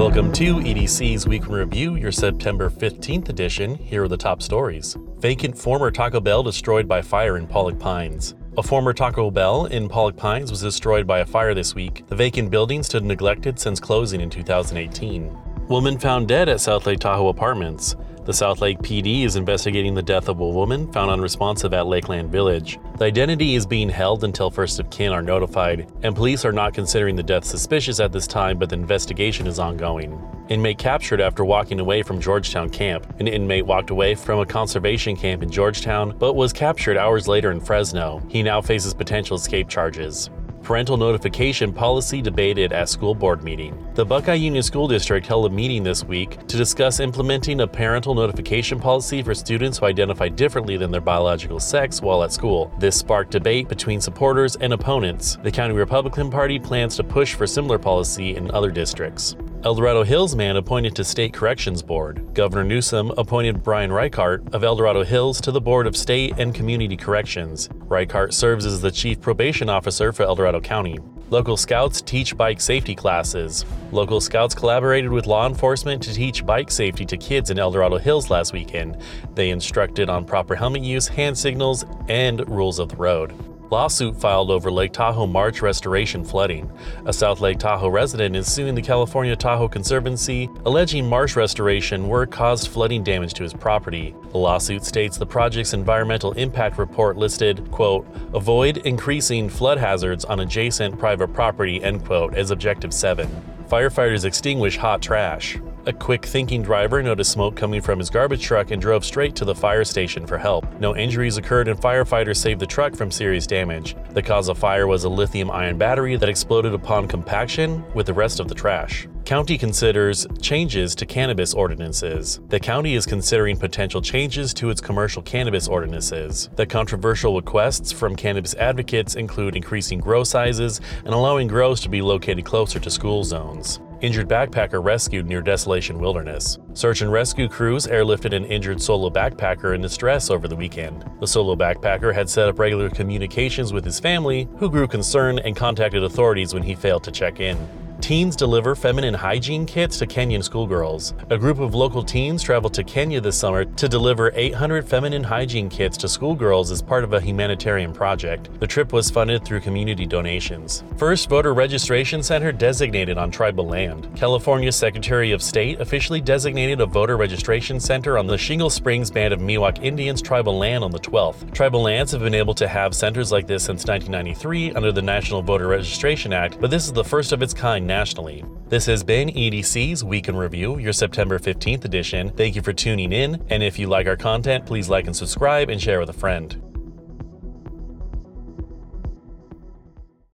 Welcome to EDC's Week in Review, your September 15th edition. Here are the top stories. Vacant former Taco Bell destroyed by fire in Pollock Pines. A former Taco Bell in Pollock Pines was destroyed by a fire this week. The vacant building stood neglected since closing in 2018. Woman found dead at South Lake Tahoe Apartments. The South Lake PD is investigating the death of a woman found unresponsive at Lakeland Village. The identity is being held until first of kin are notified, and police are not considering the death suspicious at this time, but the investigation is ongoing. Inmate captured after walking away from Georgetown camp. An inmate walked away from a conservation camp in Georgetown, but was captured hours later in Fresno. He now faces potential escape charges. Parental notification policy debated at school board meeting. The Buckeye Union School District held a meeting this week to discuss implementing a parental notification policy for students who identify differently than their biological sex while at school. This sparked debate between supporters and opponents. The County Republican Party plans to push for similar policy in other districts. El Dorado Hills man appointed to State Corrections Board. Governor Newsom appointed Brian Richart of El Dorado Hills to the Board of State and Community Corrections. Richart serves as the Chief Probation Officer for El Dorado County. Local scouts teach bike safety classes. Local scouts collaborated with law enforcement to teach bike safety to kids in El Dorado Hills last weekend. They instructed on proper helmet use, hand signals, and rules of the road. Lawsuit filed over Lake Tahoe Marsh restoration flooding. A South Lake Tahoe resident is suing the California Tahoe Conservancy, alleging marsh restoration work caused flooding damage to his property. The lawsuit states the project's environmental impact report listed, quote, avoid increasing flood hazards on adjacent private property, end quote, as Objective 7. Firefighters extinguish hot trash. A quick thinking driver noticed smoke coming from his garbage truck and drove straight to the fire station for help. No injuries occurred and firefighters saved the truck from serious damage. The cause of fire was a lithium ion battery that exploded upon compaction with the rest of the trash. County considers changes to cannabis ordinances. The county is considering potential changes to its commercial cannabis ordinances. The controversial requests from cannabis advocates include increasing grow sizes and allowing grows to be located closer to school zones. Injured backpacker rescued near Desolation Wilderness. Search and rescue crews airlifted an injured solo backpacker in distress over the weekend. The solo backpacker had set up regular communications with his family, who grew concerned and contacted authorities when he failed to check in. Teens deliver feminine hygiene kits to Kenyan schoolgirls. A group of local teens traveled to Kenya this summer to deliver 800 feminine hygiene kits to schoolgirls as part of a humanitarian project. The trip was funded through community donations. First voter registration center designated on tribal land. California Secretary of State officially designated a voter registration center on the Shingle Springs Band of Miwok Indians tribal land on the 12th. Tribal lands have been able to have centers like this since 1993 under the National Voter Registration Act, but this is the first of its kind nationally. This has been EDC's Week in Review, your September 15th edition. Thank you for tuning in, and if you like our content, please like and subscribe and share with a friend.